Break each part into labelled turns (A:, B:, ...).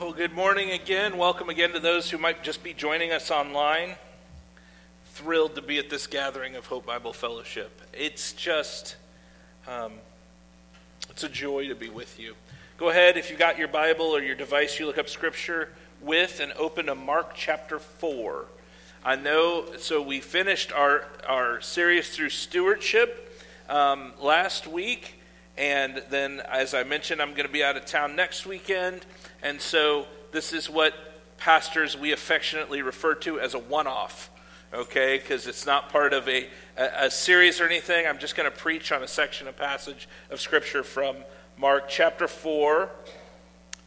A: Well, good morning again. Welcome again to those who might just be joining us online. Thrilled to be at this gathering of Hope Bible Fellowship. It's just, um, it's a joy to be with you. Go ahead, if you got your Bible or your device, you look up Scripture with and open to Mark chapter 4. I know, so we finished our, our series through stewardship um, last week. And then, as I mentioned, I'm going to be out of town next weekend. And so, this is what pastors we affectionately refer to as a one off, okay? Because it's not part of a, a, a, series or anything. I'm just going to preach on a section, a passage of Scripture from Mark chapter 4.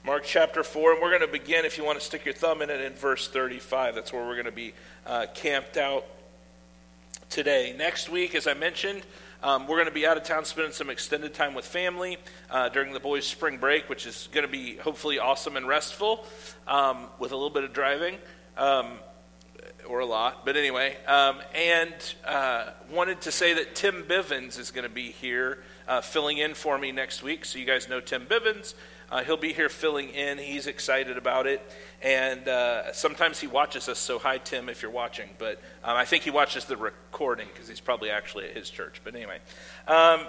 A: Mark chapter 4, and we're going to begin, if you want to stick your thumb in it, in verse 35. That's where we're going to be uh, camped out today. Next week, as I mentioned, um, we're going to be out of town spending some extended time with family uh, during the boys' spring break, which is going to be hopefully awesome and restful um, with a little bit of driving. Um, or a lot, but anyway, um, and uh, wanted to say that Tim Bivens is going to be here uh, filling in for me next week. So, you guys know Tim Bivens. Uh, he'll be here filling in. He's excited about it. And uh, sometimes he watches us, so hi, Tim, if you're watching. But um, I think he watches the recording because he's probably actually at his church. But anyway, um,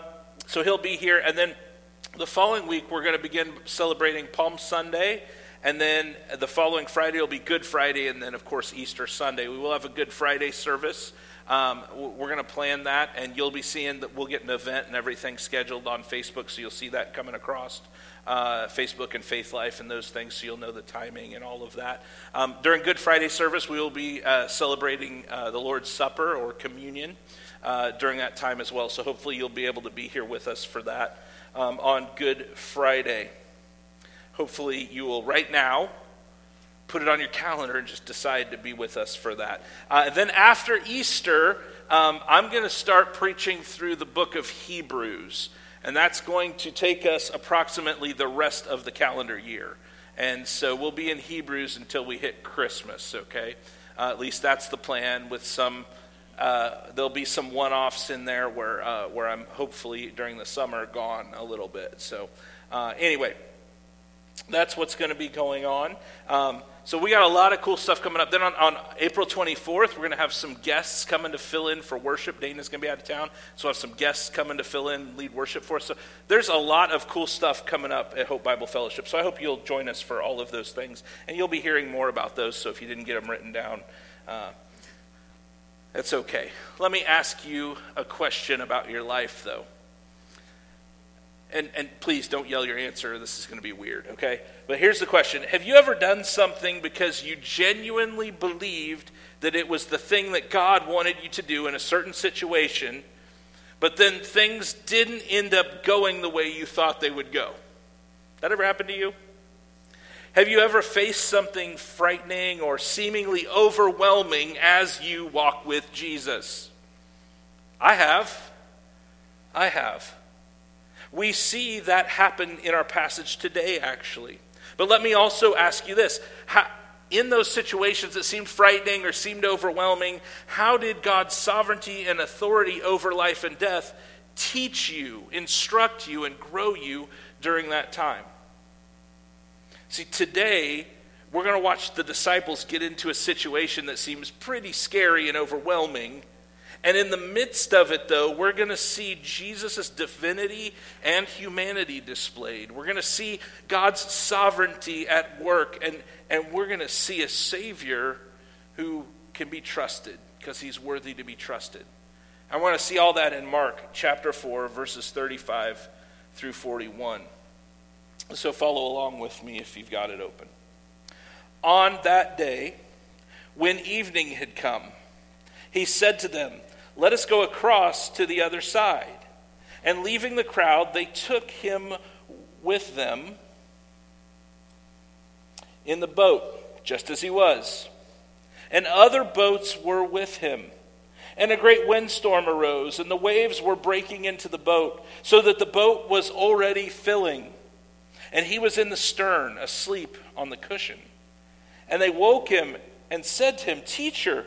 A: so he'll be here. And then the following week, we're going to begin celebrating Palm Sunday. And then the following Friday will be Good Friday, and then, of course, Easter Sunday. We will have a Good Friday service. Um, we're going to plan that, and you'll be seeing that we'll get an event and everything scheduled on Facebook, so you'll see that coming across uh, Facebook and Faithlife and those things, so you'll know the timing and all of that. Um, during Good Friday service, we will be uh, celebrating uh, the Lord's Supper or communion uh, during that time as well. So hopefully you'll be able to be here with us for that um, on Good Friday. Hopefully you will right now put it on your calendar and just decide to be with us for that. Uh, then after Easter, um, I'm going to start preaching through the book of Hebrews. And that's going to take us approximately the rest of the calendar year. And so we'll be in Hebrews until we hit Christmas, okay? Uh, at least that's the plan with some. Uh, there'll be some one-offs in there where uh, where I'm hopefully during the summer gone a little bit. So uh, anyway, that's what's going to be going on. Um, so we got a lot of cool stuff coming up. Then on, on April 24th, we're going to have some guests coming to fill in for worship. Dana's going to be out of town, so we'll have some guests coming to fill in, lead worship for us. So there's a lot of cool stuff coming up at Hope Bible Fellowship. So I hope you'll join us for all of those things, and you'll be hearing more about those. So if you didn't get them written down, uh, that's okay. Let me ask you a question about your life, though and, and please don't yell your answer. This is going to be weird, okay? But here's the question Have you ever done something because you genuinely believed that it was the thing that God wanted you to do in a certain situation, but then things didn't end up going the way you thought they would go? That ever happened to you? Have you ever faced something frightening or seemingly overwhelming as you walk with Jesus? I have. I have. We see that happen in our passage today, actually. But let me also ask you this. How, in those situations that seemed frightening or seemed overwhelming, how did God's sovereignty and authority over life and death teach you, instruct you, and grow you during that time? See, today, we're going to watch the disciples get into a situation that seems pretty scary and overwhelming and in the midst of it, though, we're going to see Jesus' divinity and humanity displayed. We're going to see God's sovereignty at work, and, and we're going to see a Savior who can be trusted because he's worthy to be trusted. I want to see all that in Mark chapter 4, verses 35 through 41. So follow along with me if you've got it open. On that day, when evening had come, he said to them, let us go across to the other side. And leaving the crowd, they took him with them in the boat, just as he was. And other boats were with him. And a great windstorm arose, and the waves were breaking into the boat, so that the boat was already filling. And he was in the stern, asleep on the cushion. And they woke him and said to him, Teacher,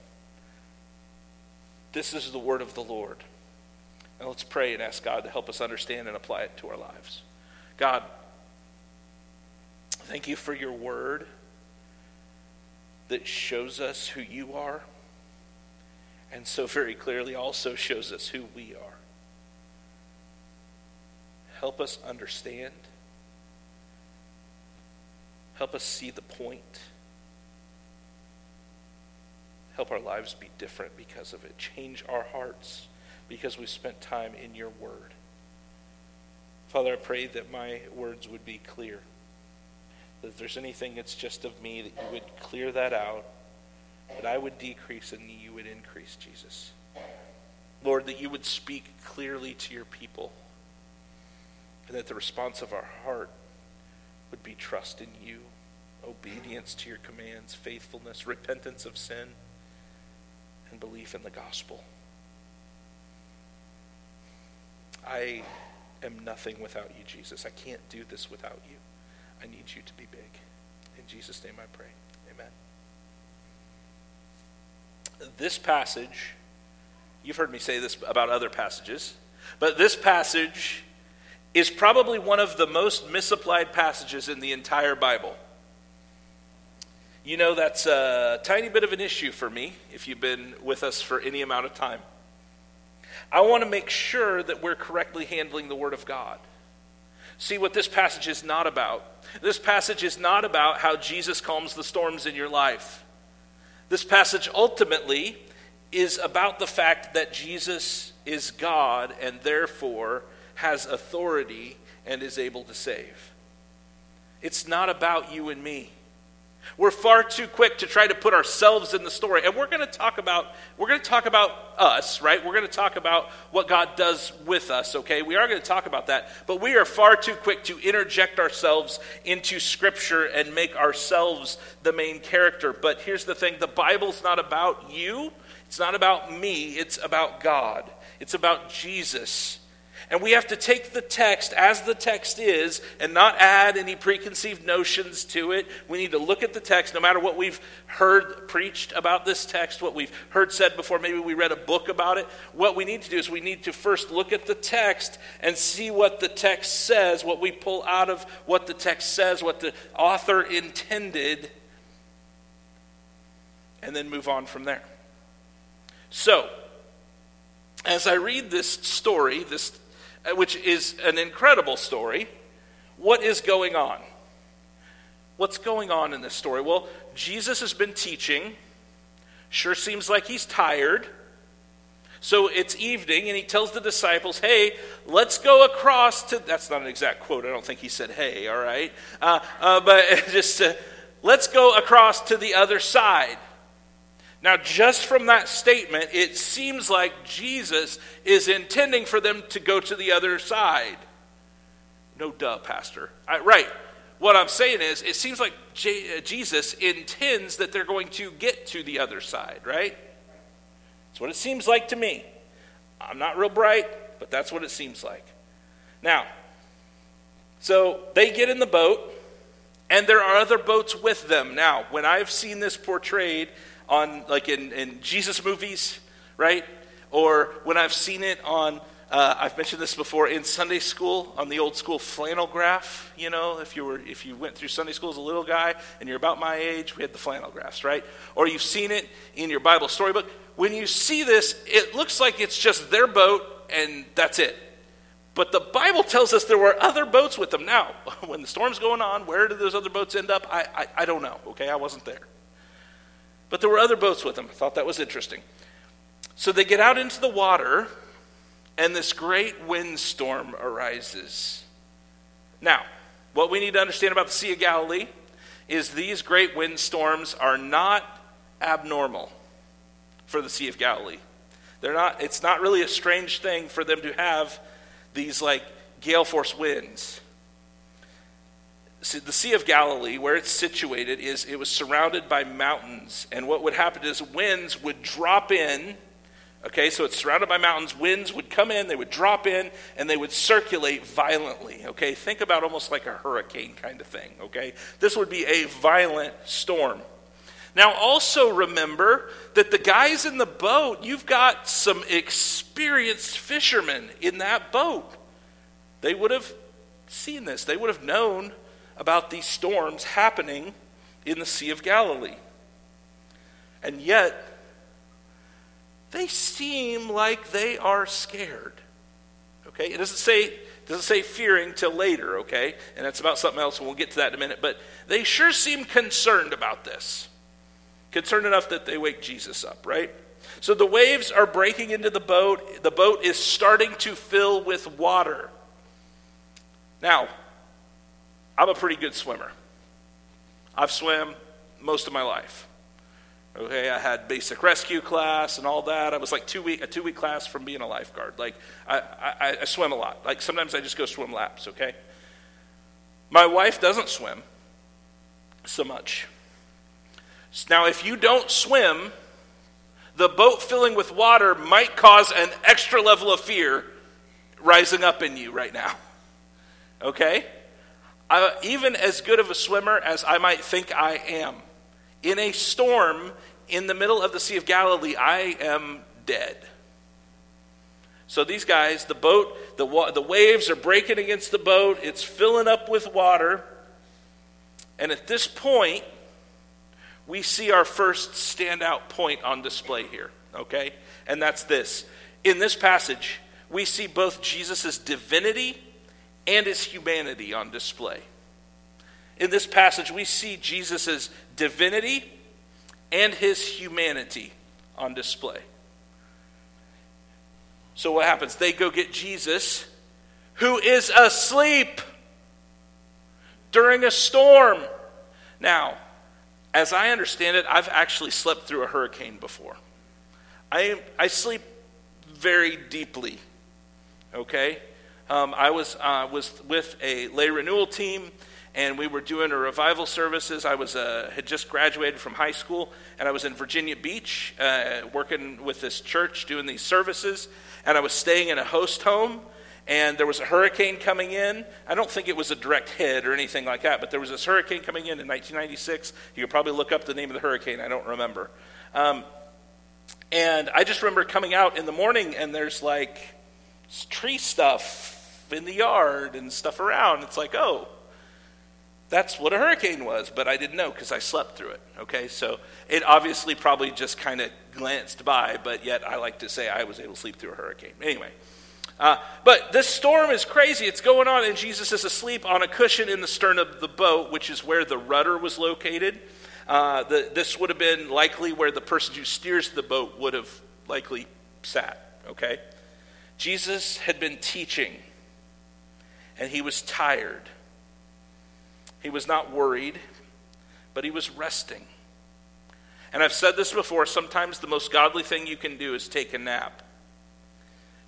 A: This is the word of the Lord. And let's pray and ask God to help us understand and apply it to our lives. God, thank you for your word that shows us who you are and so very clearly also shows us who we are. Help us understand. Help us see the point. Help our lives be different because of it. Change our hearts because we spent time in your word. Father, I pray that my words would be clear. That if there's anything that's just of me, that you would clear that out that I would decrease and you would increase, Jesus. Lord, that you would speak clearly to your people, and that the response of our heart would be trust in you, obedience to your commands, faithfulness, repentance of sin, and belief in the gospel. I am nothing without you, Jesus. I can't do this without you. I need you to be big. In Jesus' name I pray. Amen this passage, you've heard me say this about other passages, but this passage is probably one of the most misapplied passages in the entire Bible. You know, that's a tiny bit of an issue for me if you've been with us for any amount of time. I want to make sure that we're correctly handling the Word of God. See what this passage is not about. This passage is not about how Jesus calms the storms in your life. This passage ultimately is about the fact that Jesus is God and therefore has authority and is able to save. It's not about you and me. We're far too quick to try to put ourselves in the story. And we're going to talk about we're going to talk about us, right? We're going to talk about what God does with us, okay? We are going to talk about that, but we are far too quick to interject ourselves into scripture and make ourselves the main character. But here's the thing, the Bible's not about you. It's not about me. It's about God. It's about Jesus. And we have to take the text as the text is and not add any preconceived notions to it. We need to look at the text, no matter what we've heard preached about this text, what we've heard said before. Maybe we read a book about it. What we need to do is we need to first look at the text and see what the text says, what we pull out of what the text says, what the author intended, and then move on from there. So, as I read this story, this which is an incredible story. What is going on? What's going on in this story? Well, Jesus has been teaching. Sure seems like he's tired. So it's evening, and he tells the disciples, Hey, let's go across to. That's not an exact quote. I don't think he said, Hey, all right. Uh, uh, but just, uh, let's go across to the other side. Now, just from that statement, it seems like Jesus is intending for them to go to the other side. No duh, Pastor. I, right. What I'm saying is, it seems like J- uh, Jesus intends that they're going to get to the other side, right? That's what it seems like to me. I'm not real bright, but that's what it seems like. Now, so they get in the boat, and there are other boats with them. Now, when I've seen this portrayed, on like in, in Jesus movies, right? Or when I've seen it on, uh, I've mentioned this before in Sunday school on the old school flannel graph. You know, if you were if you went through Sunday school as a little guy and you're about my age, we had the flannel graphs, right? Or you've seen it in your Bible storybook. When you see this, it looks like it's just their boat and that's it. But the Bible tells us there were other boats with them. Now, when the storm's going on, where did those other boats end up? I, I, I don't know, okay? I wasn't there. But there were other boats with them. I thought that was interesting. So they get out into the water, and this great windstorm arises. Now, what we need to understand about the Sea of Galilee is these great windstorms are not abnormal for the Sea of Galilee. They're not, it's not really a strange thing for them to have these like gale force winds. The Sea of Galilee, where it's situated, is it was surrounded by mountains. And what would happen is winds would drop in. Okay, so it's surrounded by mountains. Winds would come in, they would drop in, and they would circulate violently. Okay, think about almost like a hurricane kind of thing. Okay, this would be a violent storm. Now, also remember that the guys in the boat, you've got some experienced fishermen in that boat. They would have seen this, they would have known about these storms happening in the Sea of Galilee. And yet, they seem like they are scared. Okay? It doesn't say, it doesn't say fearing till later, okay? And that's about something else, and we'll get to that in a minute. But they sure seem concerned about this. Concerned enough that they wake Jesus up, right? So the waves are breaking into the boat. The boat is starting to fill with water. Now, I'm a pretty good swimmer. I've swam most of my life. Okay, I had basic rescue class and all that. I was like two week a two week class from being a lifeguard. Like I, I, I swim a lot. Like sometimes I just go swim laps. Okay. My wife doesn't swim so much. Now, if you don't swim, the boat filling with water might cause an extra level of fear rising up in you right now. Okay? I, even as good of a swimmer as I might think I am, in a storm in the middle of the Sea of Galilee, I am dead. So these guys, the boat, the, the waves are breaking against the boat, it's filling up with water. And at this point, we see our first standout point on display here, okay? And that's this. In this passage, we see both Jesus' divinity and his humanity on display. In this passage, we see Jesus' divinity and his humanity on display. So, what happens? They go get Jesus, who is asleep during a storm. Now, as I understand it, I've actually slept through a hurricane before. I, I sleep very deeply, okay? Um, I was, uh, was with a lay renewal team, and we were doing a revival services. I was, uh, had just graduated from high school, and I was in Virginia Beach uh, working with this church doing these services, and I was staying in a host home and there was a hurricane coming in. I don't think it was a direct hit or anything like that, but there was this hurricane coming in in 1996. You could probably look up the name of the hurricane, I don't remember. Um, and I just remember coming out in the morning, and there's like tree stuff in the yard and stuff around. It's like, oh, that's what a hurricane was, but I didn't know because I slept through it. Okay, so it obviously probably just kind of glanced by, but yet I like to say I was able to sleep through a hurricane. Anyway, uh, but this storm is crazy. It's going on, and Jesus is asleep on a cushion in the stern of the boat, which is where the rudder was located. Uh, the, this would have been likely where the person who steers the boat would have likely sat, okay? Jesus had been teaching, and he was tired. He was not worried, but he was resting. And I've said this before sometimes the most godly thing you can do is take a nap.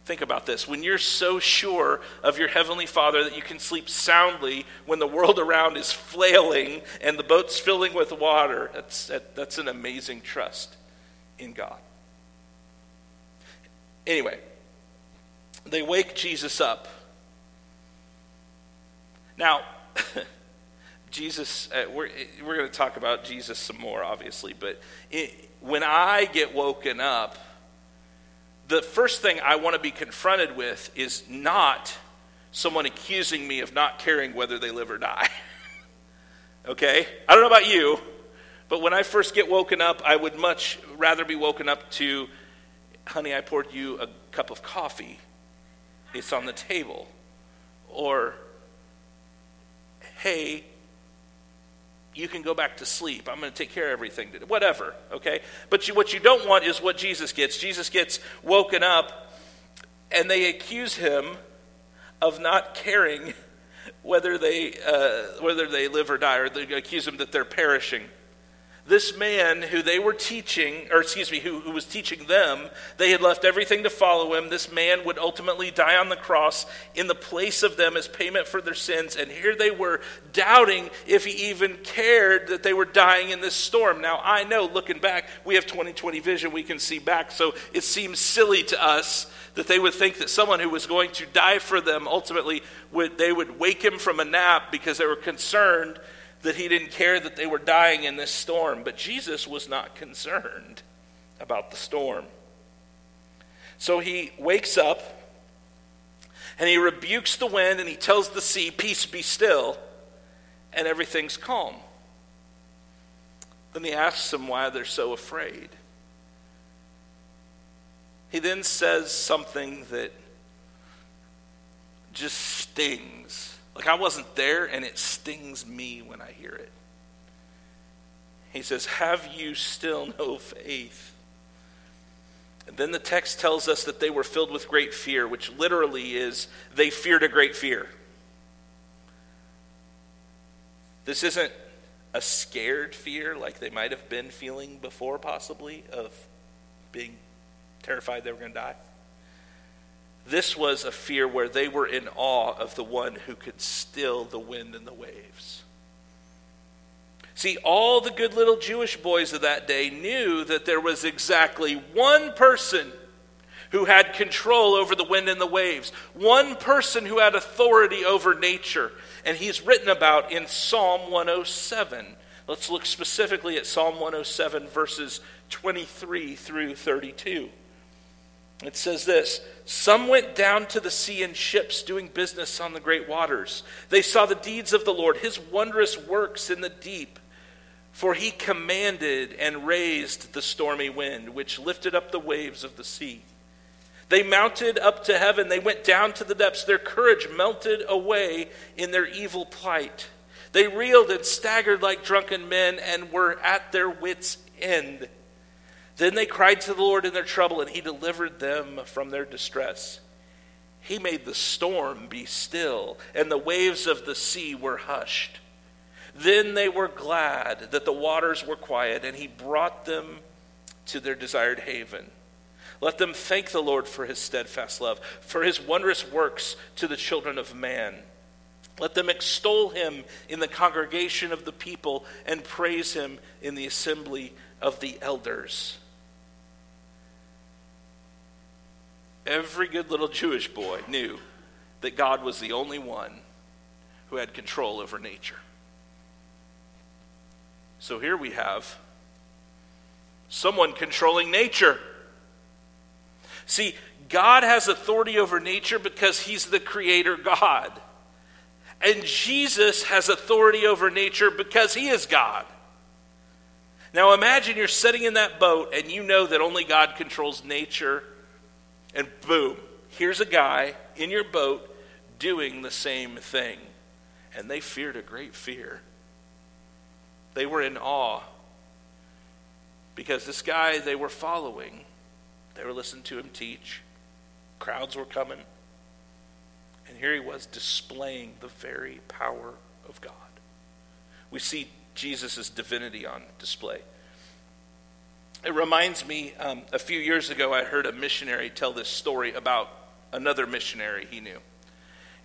A: Think about this. When you're so sure of your Heavenly Father that you can sleep soundly when the world around is flailing and the boat's filling with water, that's, that, that's an amazing trust in God. Anyway, they wake Jesus up. Now, Jesus, uh, we're, we're going to talk about Jesus some more, obviously, but it, when I get woken up, the first thing I want to be confronted with is not someone accusing me of not caring whether they live or die. okay? I don't know about you, but when I first get woken up, I would much rather be woken up to, honey, I poured you a cup of coffee. It's on the table. Or, hey, you can go back to sleep. I'm going to take care of everything. Whatever, okay? But you, what you don't want is what Jesus gets. Jesus gets woken up, and they accuse him of not caring whether they, uh, whether they live or die, or they accuse him that they're perishing. This man who they were teaching, or excuse me, who, who was teaching them, they had left everything to follow him. This man would ultimately die on the cross in the place of them as payment for their sins. And here they were doubting if he even cared that they were dying in this storm. Now, I know looking back, we have 2020 vision, we can see back, so it seems silly to us that they would think that someone who was going to die for them ultimately would they would wake him from a nap because they were concerned that he didn't care that they were dying in this storm. But Jesus was not concerned about the storm. So he wakes up and he rebukes the wind and he tells the sea, Peace be still, and everything's calm. Then he asks them why they're so afraid. He then says something that just stings like I wasn't there, and it stings me when I hear it. He says, Have you still no faith? And then the text tells us that they were filled with great fear, which literally is they feared a great fear. This isn't a scared fear like they might have been feeling before, possibly, of being terrified they were going to die. This was a fear where they were in awe of the one who could still the wind and the waves. See, all the good little Jewish boys of that day knew that there was exactly one person who had control over the wind and the waves, one person who had authority over nature. And he's written about in Psalm 107. Let's look specifically at Psalm 107, verses 23 through 32. It says this Some went down to the sea in ships doing business on the great waters. They saw the deeds of the Lord, his wondrous works in the deep. For he commanded and raised the stormy wind, which lifted up the waves of the sea. They mounted up to heaven, they went down to the depths. Their courage melted away in their evil plight. They reeled and staggered like drunken men and were at their wits' end. Then they cried to the Lord in their trouble, and he delivered them from their distress. He made the storm be still, and the waves of the sea were hushed. Then they were glad that the waters were quiet, and he brought them to their desired haven. Let them thank the Lord for his steadfast love, for his wondrous works to the children of man. Let them extol him in the congregation of the people and praise him in the assembly of the elders. Every good little Jewish boy knew that God was the only one who had control over nature. So here we have someone controlling nature. See, God has authority over nature because he's the creator God. And Jesus has authority over nature because he is God. Now imagine you're sitting in that boat and you know that only God controls nature and boom, here's a guy in your boat doing the same thing. And they feared a great fear. They were in awe because this guy they were following, they were listening to him teach. Crowds were coming. And here he was displaying the very power of God. We see Jesus' divinity on display. It reminds me, um, a few years ago, I heard a missionary tell this story about another missionary he knew.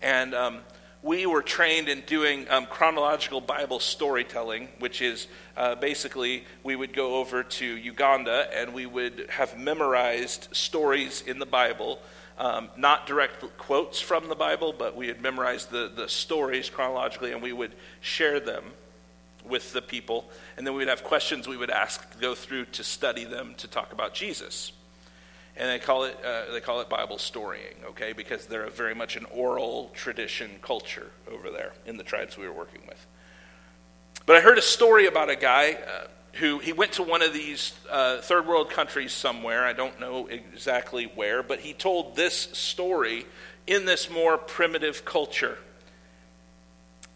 A: And um, we were trained in doing um, chronological Bible storytelling, which is uh, basically we would go over to Uganda and we would have memorized stories in the Bible. Um, not direct quotes from the Bible, but we had memorized the, the stories chronologically and we would share them with the people, and then we would have questions we would ask, go through to study them to talk about Jesus. And they call it uh, they call it Bible storying, okay, because they're very much an oral tradition culture over there in the tribes we were working with. But I heard a story about a guy uh, who he went to one of these uh, third world countries somewhere. I don't know exactly where, but he told this story in this more primitive culture.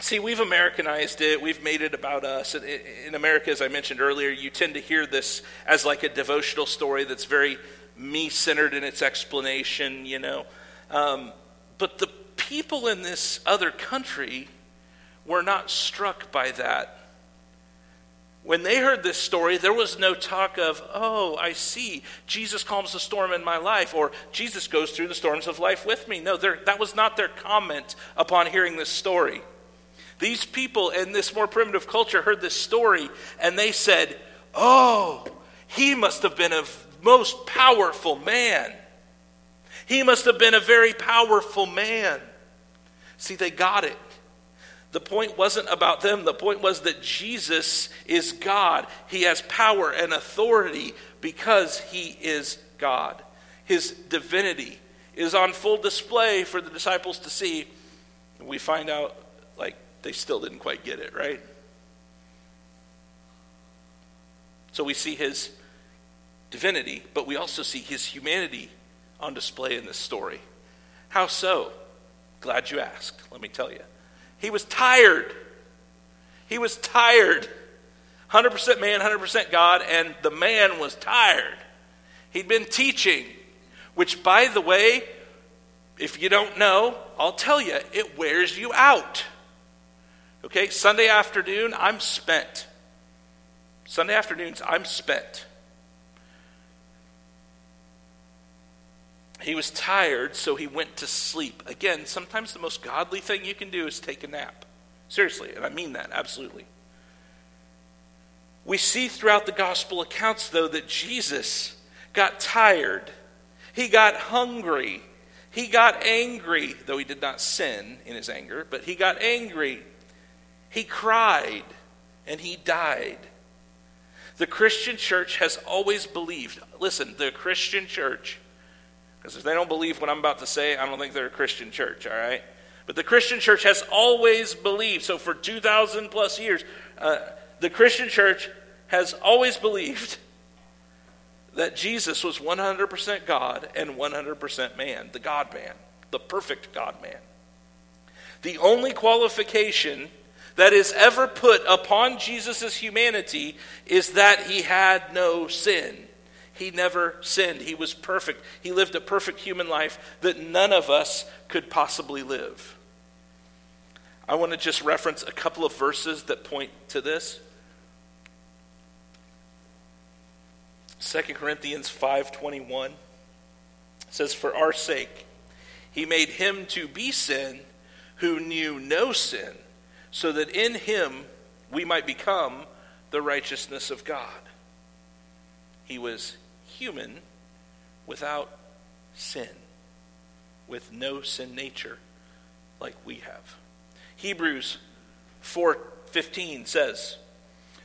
A: See, we've Americanized it. We've made it about us. In America, as I mentioned earlier, you tend to hear this as like a devotional story that's very me centered in its explanation, you know. Um, but the people in this other country were not struck by that. When they heard this story, there was no talk of, oh, I see, Jesus calms the storm in my life, or Jesus goes through the storms of life with me. No, that was not their comment upon hearing this story. These people in this more primitive culture heard this story and they said, oh, he must have been a most powerful man. He must have been a very powerful man. See, they got it. The point wasn't about them. The point was that Jesus is God. He has power and authority because he is God. His divinity is on full display for the disciples to see. We find out, like, they still didn't quite get it, right? So we see his divinity, but we also see his humanity on display in this story. How so? Glad you asked. Let me tell you. He was tired. He was tired. 100% man, 100% God, and the man was tired. He'd been teaching, which, by the way, if you don't know, I'll tell you, it wears you out. Okay, Sunday afternoon, I'm spent. Sunday afternoons, I'm spent. He was tired, so he went to sleep. Again, sometimes the most godly thing you can do is take a nap. Seriously, and I mean that, absolutely. We see throughout the gospel accounts, though, that Jesus got tired. He got hungry. He got angry, though he did not sin in his anger, but he got angry. He cried and he died. The Christian church has always believed, listen, the Christian church because if they don't believe what I'm about to say, I don't think they're a Christian church, all right? But the Christian church has always believed, so for 2,000 plus years, uh, the Christian church has always believed that Jesus was 100% God and 100% man, the God man, the perfect God man. The only qualification that is ever put upon Jesus' humanity is that he had no sin. He never sinned. He was perfect. He lived a perfect human life that none of us could possibly live. I want to just reference a couple of verses that point to this. 2 Corinthians 5:21 says for our sake he made him to be sin who knew no sin so that in him we might become the righteousness of God. He was human without sin, with no sin nature like we have. Hebrews 4:15 says,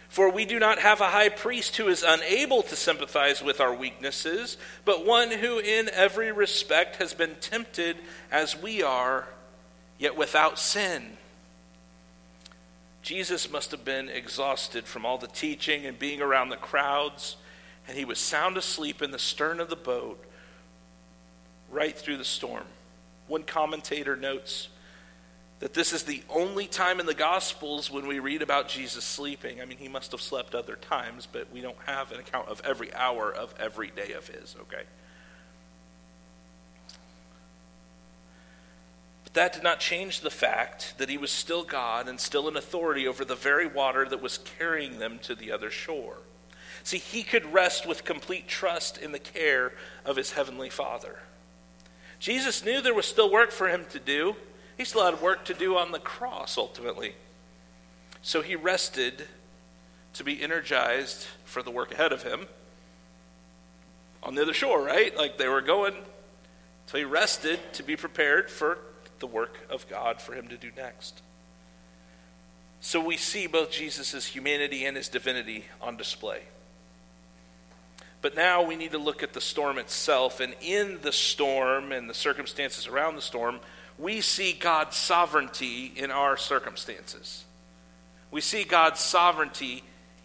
A: "For we do not have a high priest who is unable to sympathize with our weaknesses, but one who in every respect has been tempted as we are, yet without sin." Jesus must have been exhausted from all the teaching and being around the crowds and he was sound asleep in the stern of the boat right through the storm. One commentator notes that this is the only time in the Gospels when we read about Jesus sleeping. I mean, he must have slept other times, but we don't have an account of every hour of every day of his, okay? That did not change the fact that he was still God and still in authority over the very water that was carrying them to the other shore. See, he could rest with complete trust in the care of his heavenly Father. Jesus knew there was still work for him to do. He still had work to do on the cross, ultimately. So he rested to be energized for the work ahead of him on the other shore, right? Like they were going. So he rested to be prepared for the work of God for him to do next. So we see both Jesus' humanity and his divinity on display. But now we need to look at the storm itself. And in the storm and the circumstances around the storm, we see God's sovereignty in our circumstances. We see God's sovereignty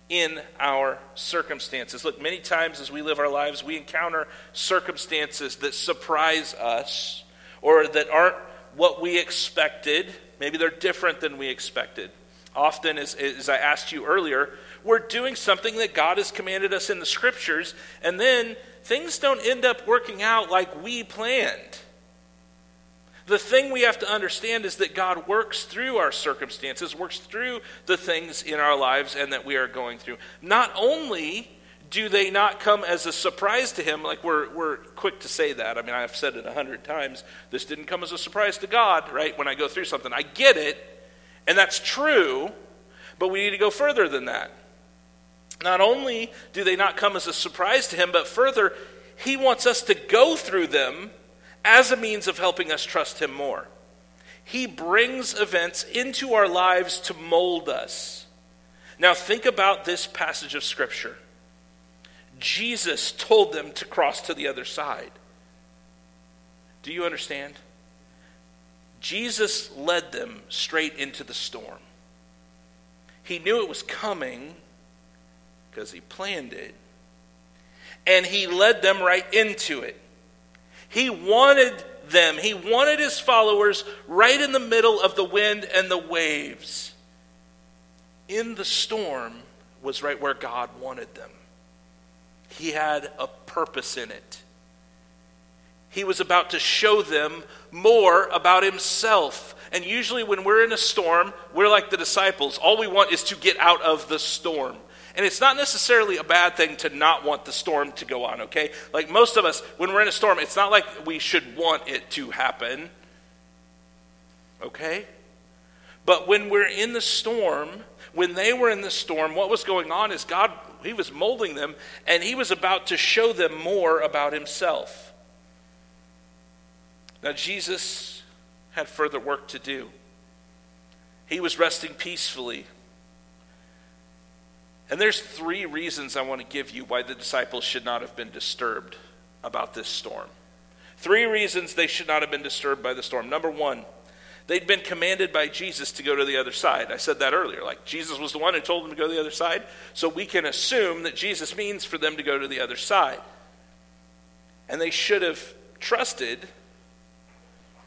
A: in our circumstances. Look, many times as we live our lives, we encounter circumstances that surprise us or that aren't what we expected. Maybe they're different than we expected. Often, as, as I asked you earlier, we're doing something that God has commanded us in the scriptures, and then things don't end up working out like we planned. The thing we have to understand is that God works through our circumstances, works through the things in our lives and that we are going through. Not only do they not come as a surprise to him, like we're, we're quick to say that. I mean, I've said it a hundred times. This didn't come as a surprise to God, right? When I go through something, I get it, and that's true, but we need to go further than that. Not only do they not come as a surprise to him, but further, he wants us to go through them as a means of helping us trust him more. He brings events into our lives to mold us. Now, think about this passage of Scripture. Jesus told them to cross to the other side. Do you understand? Jesus led them straight into the storm. He knew it was coming because he planned it, and he led them right into it. He wanted them, he wanted his followers right in the middle of the wind and the waves. In the storm was right where God wanted them. He had a purpose in it. He was about to show them more about himself. And usually, when we're in a storm, we're like the disciples. All we want is to get out of the storm. And it's not necessarily a bad thing to not want the storm to go on, okay? Like most of us, when we're in a storm, it's not like we should want it to happen, okay? But when we're in the storm, when they were in the storm, what was going on is God he was molding them, and he was about to show them more about himself. Now, Jesus had further work to do. He was resting peacefully. And there's three reasons I want to give you why the disciples should not have been disturbed about this storm. Three reasons they should not have been disturbed by the storm. Number one, They'd been commanded by Jesus to go to the other side. I said that earlier. Like, Jesus was the one who told them to go to the other side. So we can assume that Jesus means for them to go to the other side. And they should have trusted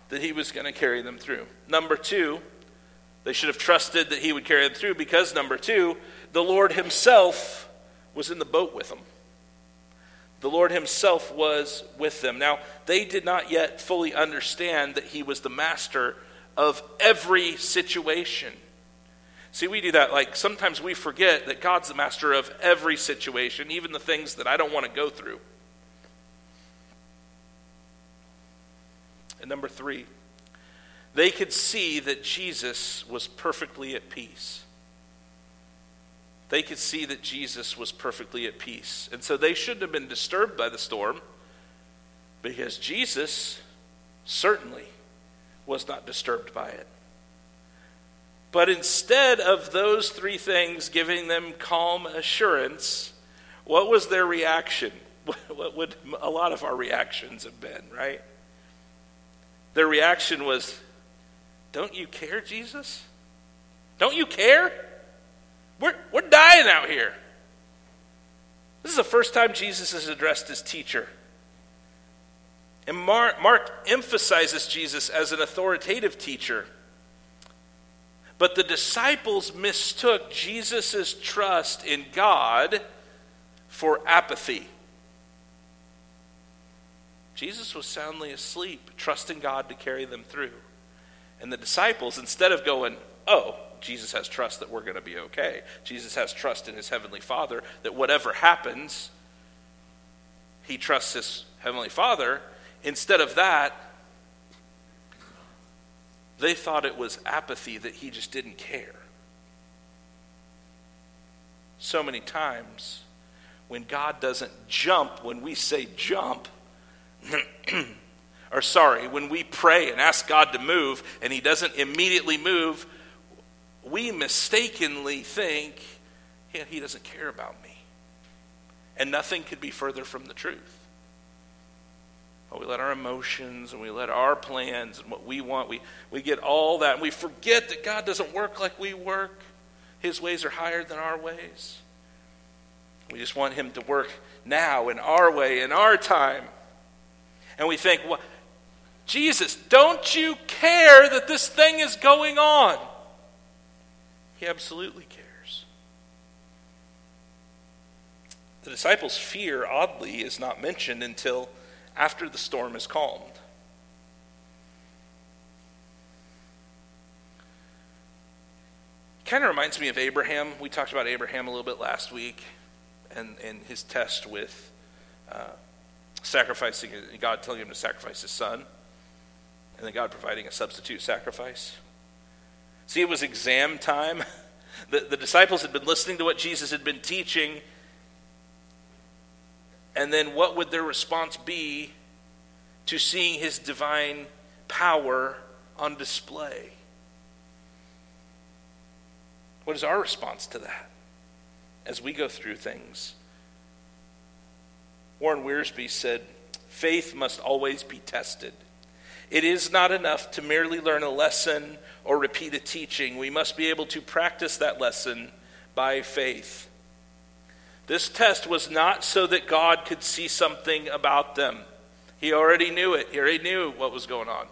A: that he was going to carry them through. Number two, they should have trusted that he would carry them through because, number two, the Lord himself was in the boat with them. The Lord Himself was with them. Now, they did not yet fully understand that He was the master of every situation. See, we do that. Like sometimes we forget that God's the master of every situation, even the things that I don't want to go through. And number three, they could see that Jesus was perfectly at peace. They could see that Jesus was perfectly at peace. And so they shouldn't have been disturbed by the storm because Jesus certainly was not disturbed by it. But instead of those three things giving them calm assurance, what was their reaction? What would a lot of our reactions have been, right? Their reaction was, Don't you care, Jesus? Don't you care? We're, we're dying out here. This is the first time Jesus has addressed his teacher. And Mark, Mark emphasizes Jesus as an authoritative teacher. But the disciples mistook Jesus' trust in God for apathy. Jesus was soundly asleep, trusting God to carry them through. And the disciples, instead of going, oh, Jesus has trust that we're going to be okay, Jesus has trust in his heavenly Father that whatever happens, he trusts his heavenly Father, Instead of that, they thought it was apathy that he just didn't care. So many times, when God doesn't jump when we say jump, or sorry, when we pray and ask God to move and he doesn't immediately move, we mistakenly think, yeah, he doesn't care about me. And nothing could be further from the truth. We let our emotions and we let our plans and what we want, we, we get all that. And we forget that God doesn't work like we work. His ways are higher than our ways. We just want Him to work now in our way, in our time. And we think, well, Jesus, don't you care that this thing is going on? He absolutely cares. The disciples' fear, oddly, is not mentioned until after the storm is calmed. Kind of reminds me of Abraham. We talked about Abraham a little bit last week and, and his test with uh, sacrificing, God telling him to sacrifice his son, and then God providing a substitute sacrifice. See, it was exam time. The, the disciples had been listening to what Jesus had been teaching and then what would their response be to seeing his divine power on display? What is our response to that as we go through things? Warren Wiersbe said, Faith must always be tested. It is not enough to merely learn a lesson or repeat a teaching. We must be able to practice that lesson by faith. This test was not so that God could see something about them. He already knew it, he already knew what was going on.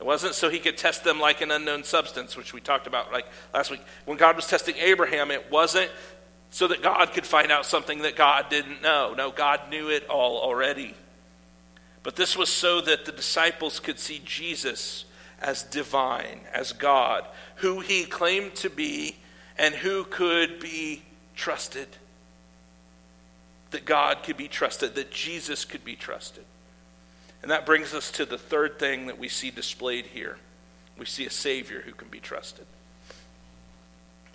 A: It wasn't so he could test them like an unknown substance, which we talked about like last week. When God was testing Abraham, it wasn't so that God could find out something that God didn't know. No, God knew it all already. But this was so that the disciples could see Jesus as divine, as God, who he claimed to be, and who could be trusted. That God could be trusted, that Jesus could be trusted. And that brings us to the third thing that we see displayed here. We see a Savior who can be trusted.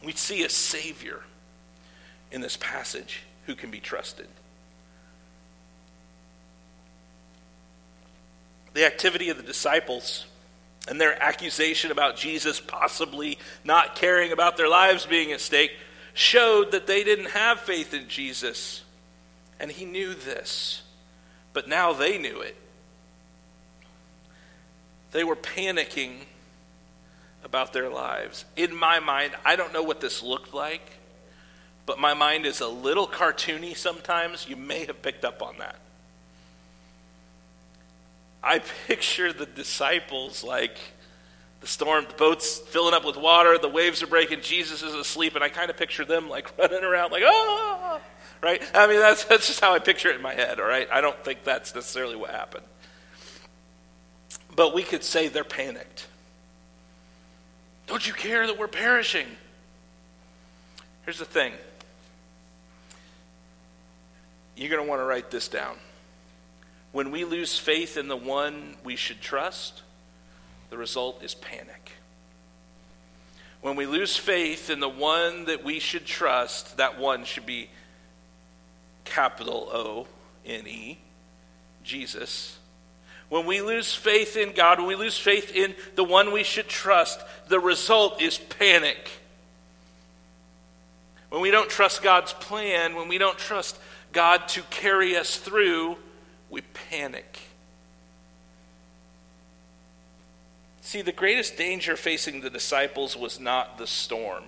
A: We see a Savior in this passage who can be trusted. The activity of the disciples and their accusation about Jesus possibly not caring about their lives being at stake showed that they didn't have faith in Jesus. And he knew this. But now they knew it. They were panicking about their lives. In my mind, I don't know what this looked like, but my mind is a little cartoony sometimes. You may have picked up on that. I picture the disciples like the storm, the boat's filling up with water, the waves are breaking, Jesus is asleep, and I kind of picture them like running around like, ah, right? I mean, that's, that's just how I picture it in my head, all right? I don't think that's necessarily what happened. But we could say they're panicked. Don't you care that we're perishing? Here's the thing you're going to want to write this down. When we lose faith in the one we should trust, the result is panic. When we lose faith in the one that we should trust, that one should be capital O N E, Jesus. When we lose faith in God, when we lose faith in the one we should trust, the result is panic. When we don't trust God's plan, when we don't trust God to carry us through, we panic. See, the greatest danger facing the disciples was not the storm.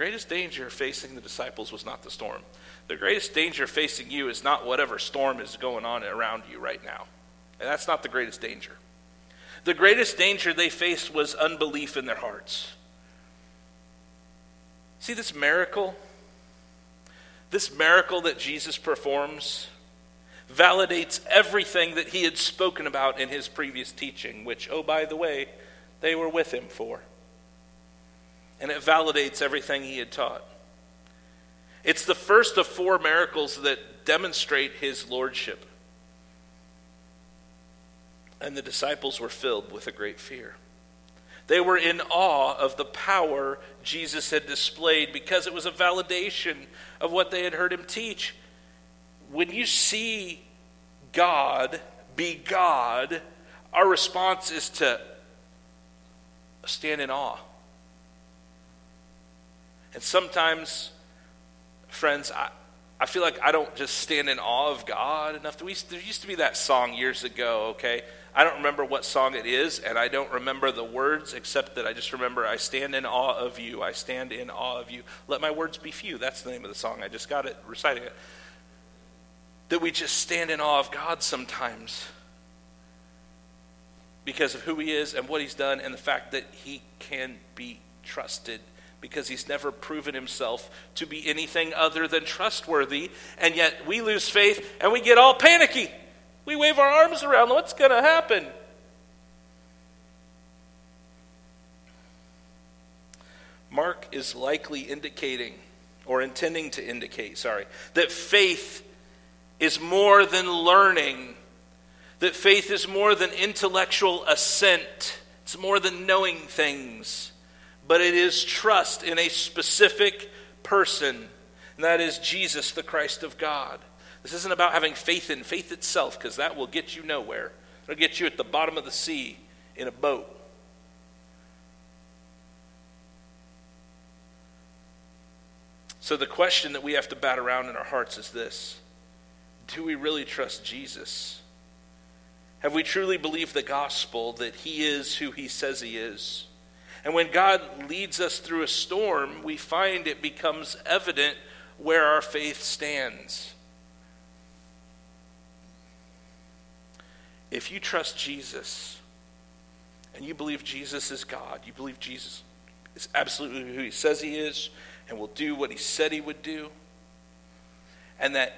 A: Greatest danger facing the disciples was not the storm. The greatest danger facing you is not whatever storm is going on around you right now. And that's not the greatest danger. The greatest danger they faced was unbelief in their hearts. See this miracle? This miracle that Jesus performs validates everything that he had spoken about in his previous teaching, which, oh, by the way, they were with him for. And it validates everything he had taught. It's the first of four miracles that demonstrate his lordship. And the disciples were filled with a great fear. They were in awe of the power Jesus had displayed because it was a validation of what they had heard him teach. When you see God be God, our response is to stand in awe. And sometimes, friends, I, I feel like I don't just stand in awe of God enough. There used to be that song years ago, okay? I don't remember what song it is, and I don't remember the words, except that I just remember, I stand in awe of you. I stand in awe of you. Let my words be few. That's the name of the song. I just got it reciting it. That we just stand in awe of God sometimes because of who He is and what He's done, and the fact that He can be trusted because he's never proven himself to be anything other than trustworthy. And yet we lose faith and we get all panicky. We wave our arms around. What's going to happen? Mark is likely indicating, or intending to indicate, sorry, that faith is more than learning, that faith is more than intellectual assent, it's more than knowing things, but it is trust in a specific person, and that is Jesus, the Christ of God. This isn't about having faith in faith itself, because that will get you nowhere. It'll get you at the bottom of the sea in a boat. So, the question that we have to bat around in our hearts is this Do we really trust Jesus? Have we truly believed the gospel that he is who he says he is? And when God leads us through a storm, we find it becomes evident where our faith stands. If you trust Jesus and you believe Jesus is God, you believe Jesus is absolutely who he says he is and will do what he said he would do, and that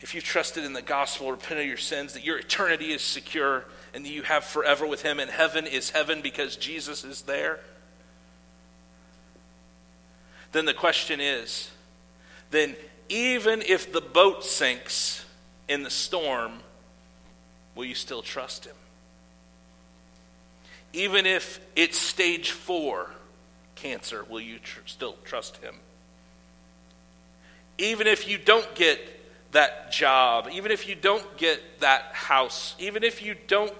A: if you trusted in the gospel, repent of your sins, that your eternity is secure and that you have forever with him, and heaven is heaven because Jesus is there, then the question is then even if the boat sinks in the storm, will you still trust him? Even if it's stage four cancer, will you tr- still trust him? Even if you don't get that job, even if you don't get that house, even if you don't,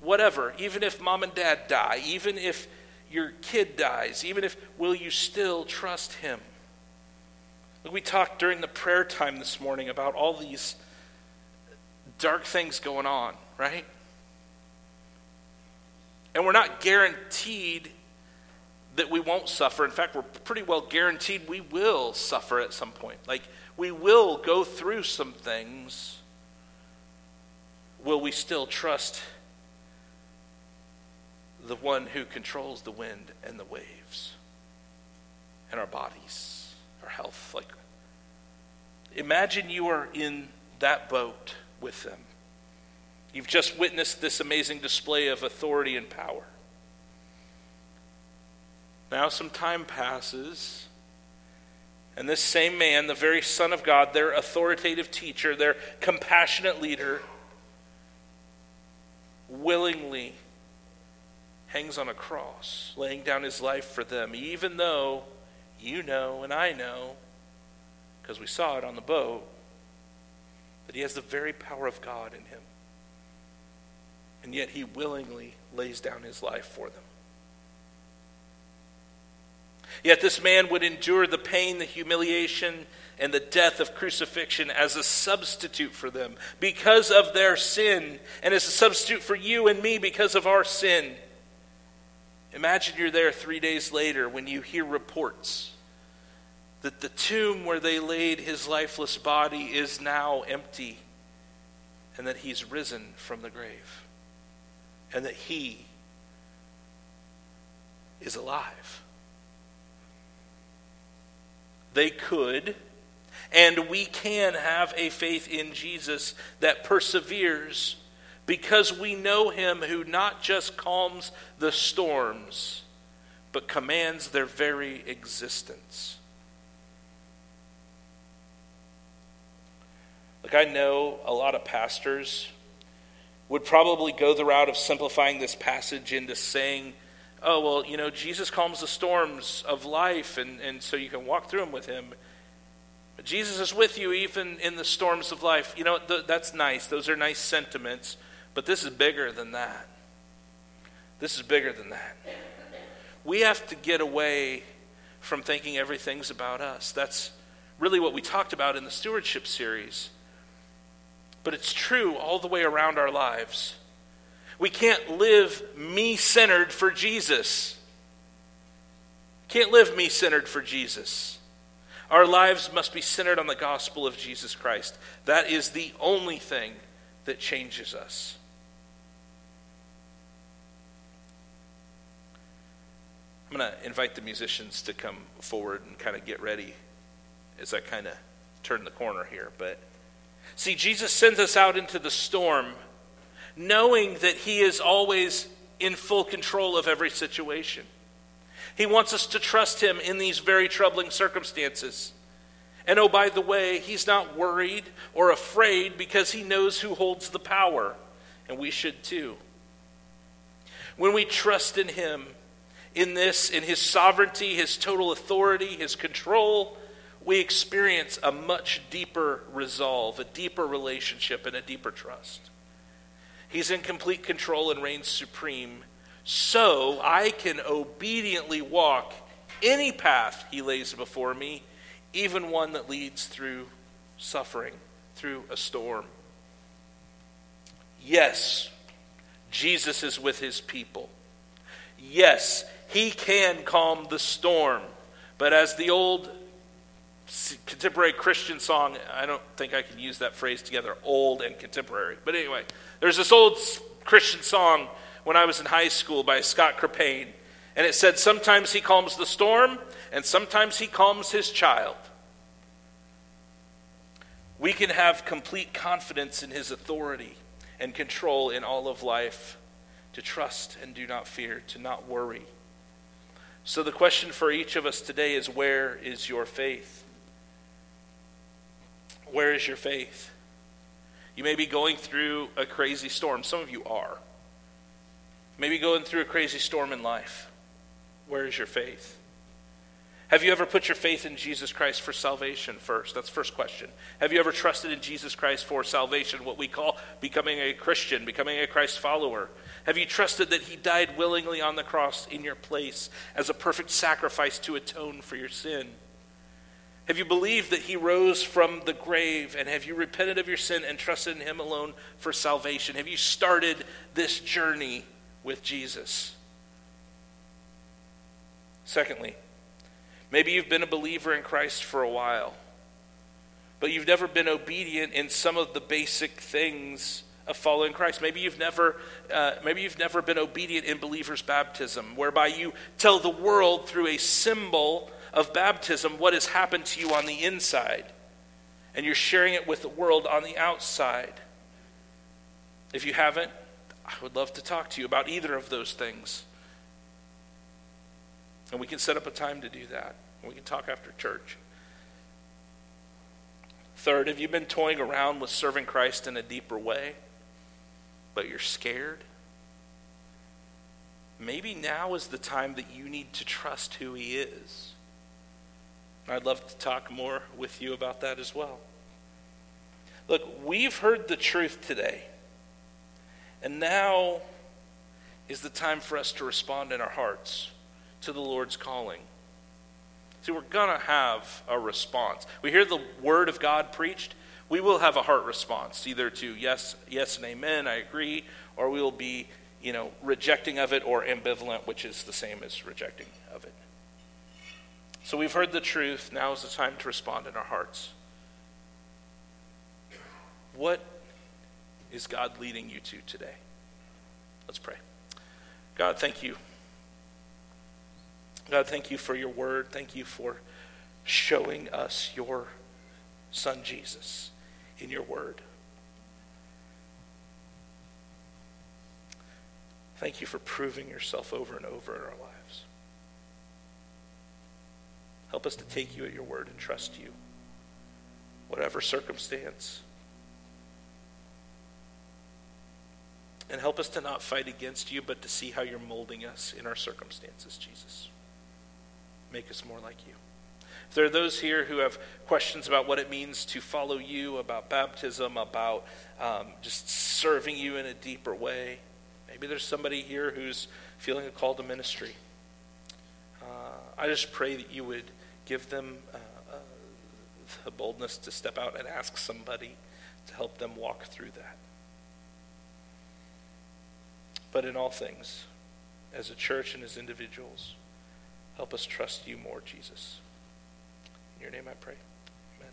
A: whatever, even if mom and dad die, even if your kid dies, even if, will you still trust him? We talked during the prayer time this morning about all these dark things going on, right? And we're not guaranteed that we won't suffer. In fact, we're pretty well guaranteed we will suffer at some point. Like, we will go through some things. Will we still trust the one who controls the wind and the waves and our bodies, our health? Like, imagine you are in that boat with them. You've just witnessed this amazing display of authority and power. Now, some time passes, and this same man, the very Son of God, their authoritative teacher, their compassionate leader, willingly hangs on a cross, laying down his life for them, even though you know and I know, because we saw it on the boat, that he has the very power of God in him. And yet he willingly lays down his life for them. Yet this man would endure the pain, the humiliation, and the death of crucifixion as a substitute for them because of their sin, and as a substitute for you and me because of our sin. Imagine you're there three days later when you hear reports that the tomb where they laid his lifeless body is now empty, and that he's risen from the grave, and that he is alive. They could, and we can have a faith in Jesus that perseveres because we know him who not just calms the storms, but commands their very existence. Like, I know a lot of pastors would probably go the route of simplifying this passage into saying, oh, well, you know, Jesus calms the storms of life, and, and so you can walk through them with him. But Jesus is with you even in the storms of life. You know, th- that's nice. Those are nice sentiments. But this is bigger than that. This is bigger than that. We have to get away from thinking everything's about us. That's really what we talked about in the stewardship series. But it's true all the way around our lives. We can't live me centered for Jesus. Can't live me centered for Jesus. Our lives must be centered on the gospel of Jesus Christ. That is the only thing that changes us. I'm going to invite the musicians to come forward and kind of get ready as I kind of turn the corner here. But See, Jesus sends us out into the storm knowing that He is always in full control of every situation. He wants us to trust Him in these very troubling circumstances. And oh, by the way, He's not worried or afraid because He knows who holds the power, and we should too. When we trust in Him, in this, in His sovereignty, His total authority, His control, we experience a much deeper resolve, a deeper relationship, and a deeper trust. He's in complete control and reigns supreme. So I can obediently walk any path He lays before me, even one that leads through suffering, through a storm. Yes, Jesus is with His people. Yes, He can calm the storm. But as the old contemporary Christian song. I don't think I can use that phrase together, old and contemporary. But anyway, there's this old Christian song when I was in high school by Scott Krippayne. And it said, Sometimes he calms the storm, and sometimes he calms his child. We can have complete confidence in his authority and control in all of life, to trust and do not fear, to not worry. So, the question for each of us today is where is your faith? Where is your faith? You may be going through a crazy storm. Some of you are. Maybe going through a crazy storm in life. Where is your faith? Have you ever put your faith in Jesus Christ for salvation first? That's first question. Have you ever trusted in Jesus Christ for salvation, what we call becoming a Christian, becoming a Christ follower? Have you trusted that he died willingly on the cross in your place as a perfect sacrifice to atone for your sin? Have you believed that he rose from the grave? And have you repented of your sin and trusted in him alone for salvation? Have you started this journey with Jesus? Secondly, maybe you've been a believer in Christ for a while, but you've never been obedient in some of the basic things of following Christ. Maybe you've never, uh, maybe you've never been obedient in believers' baptism, whereby you tell the world through a symbol of baptism what has happened to you on the inside, and you're sharing it with the world on the outside. If you haven't, I would love to talk to you about either of those things. And we can set up a time to do that. We can talk after church. Third, have you been toying around with serving Christ in a deeper way, but you're scared? Maybe now is the time that you need to trust who He is. I'd love to talk more with you about that as well. Look, we've heard the truth today, and now is the time for us to respond in our hearts to the Lord's calling. See, we're going to have a response. We hear the word of God preached, we will have a heart response, either to yes, yes and amen, I agree, or we will be, you know, rejecting of it or ambivalent, which is the same as rejecting of it. So we've heard the truth. Now is the time to respond in our hearts. What is God leading you to today? Let's pray. God, thank you. God, thank you for your word. Thank you for showing us your son Jesus in your word. Thank you for proving yourself over and over in our lives. Help us to take you at your word and trust you, whatever circumstance. And help us to not fight against you, but to see how you're molding us in our circumstances, Jesus. Make us more like you. If there are those here who have questions about what it means to follow you, about baptism, about um, just serving you in a deeper way, maybe there's somebody here who's feeling a call to ministry. Uh, I just pray that you would give them uh, uh, the boldness to step out and ask somebody to help them walk through that. But in all things, as a church and as individuals, help us trust you more, Jesus. In your name I pray. Amen.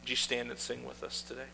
A: Would you stand and sing with us today?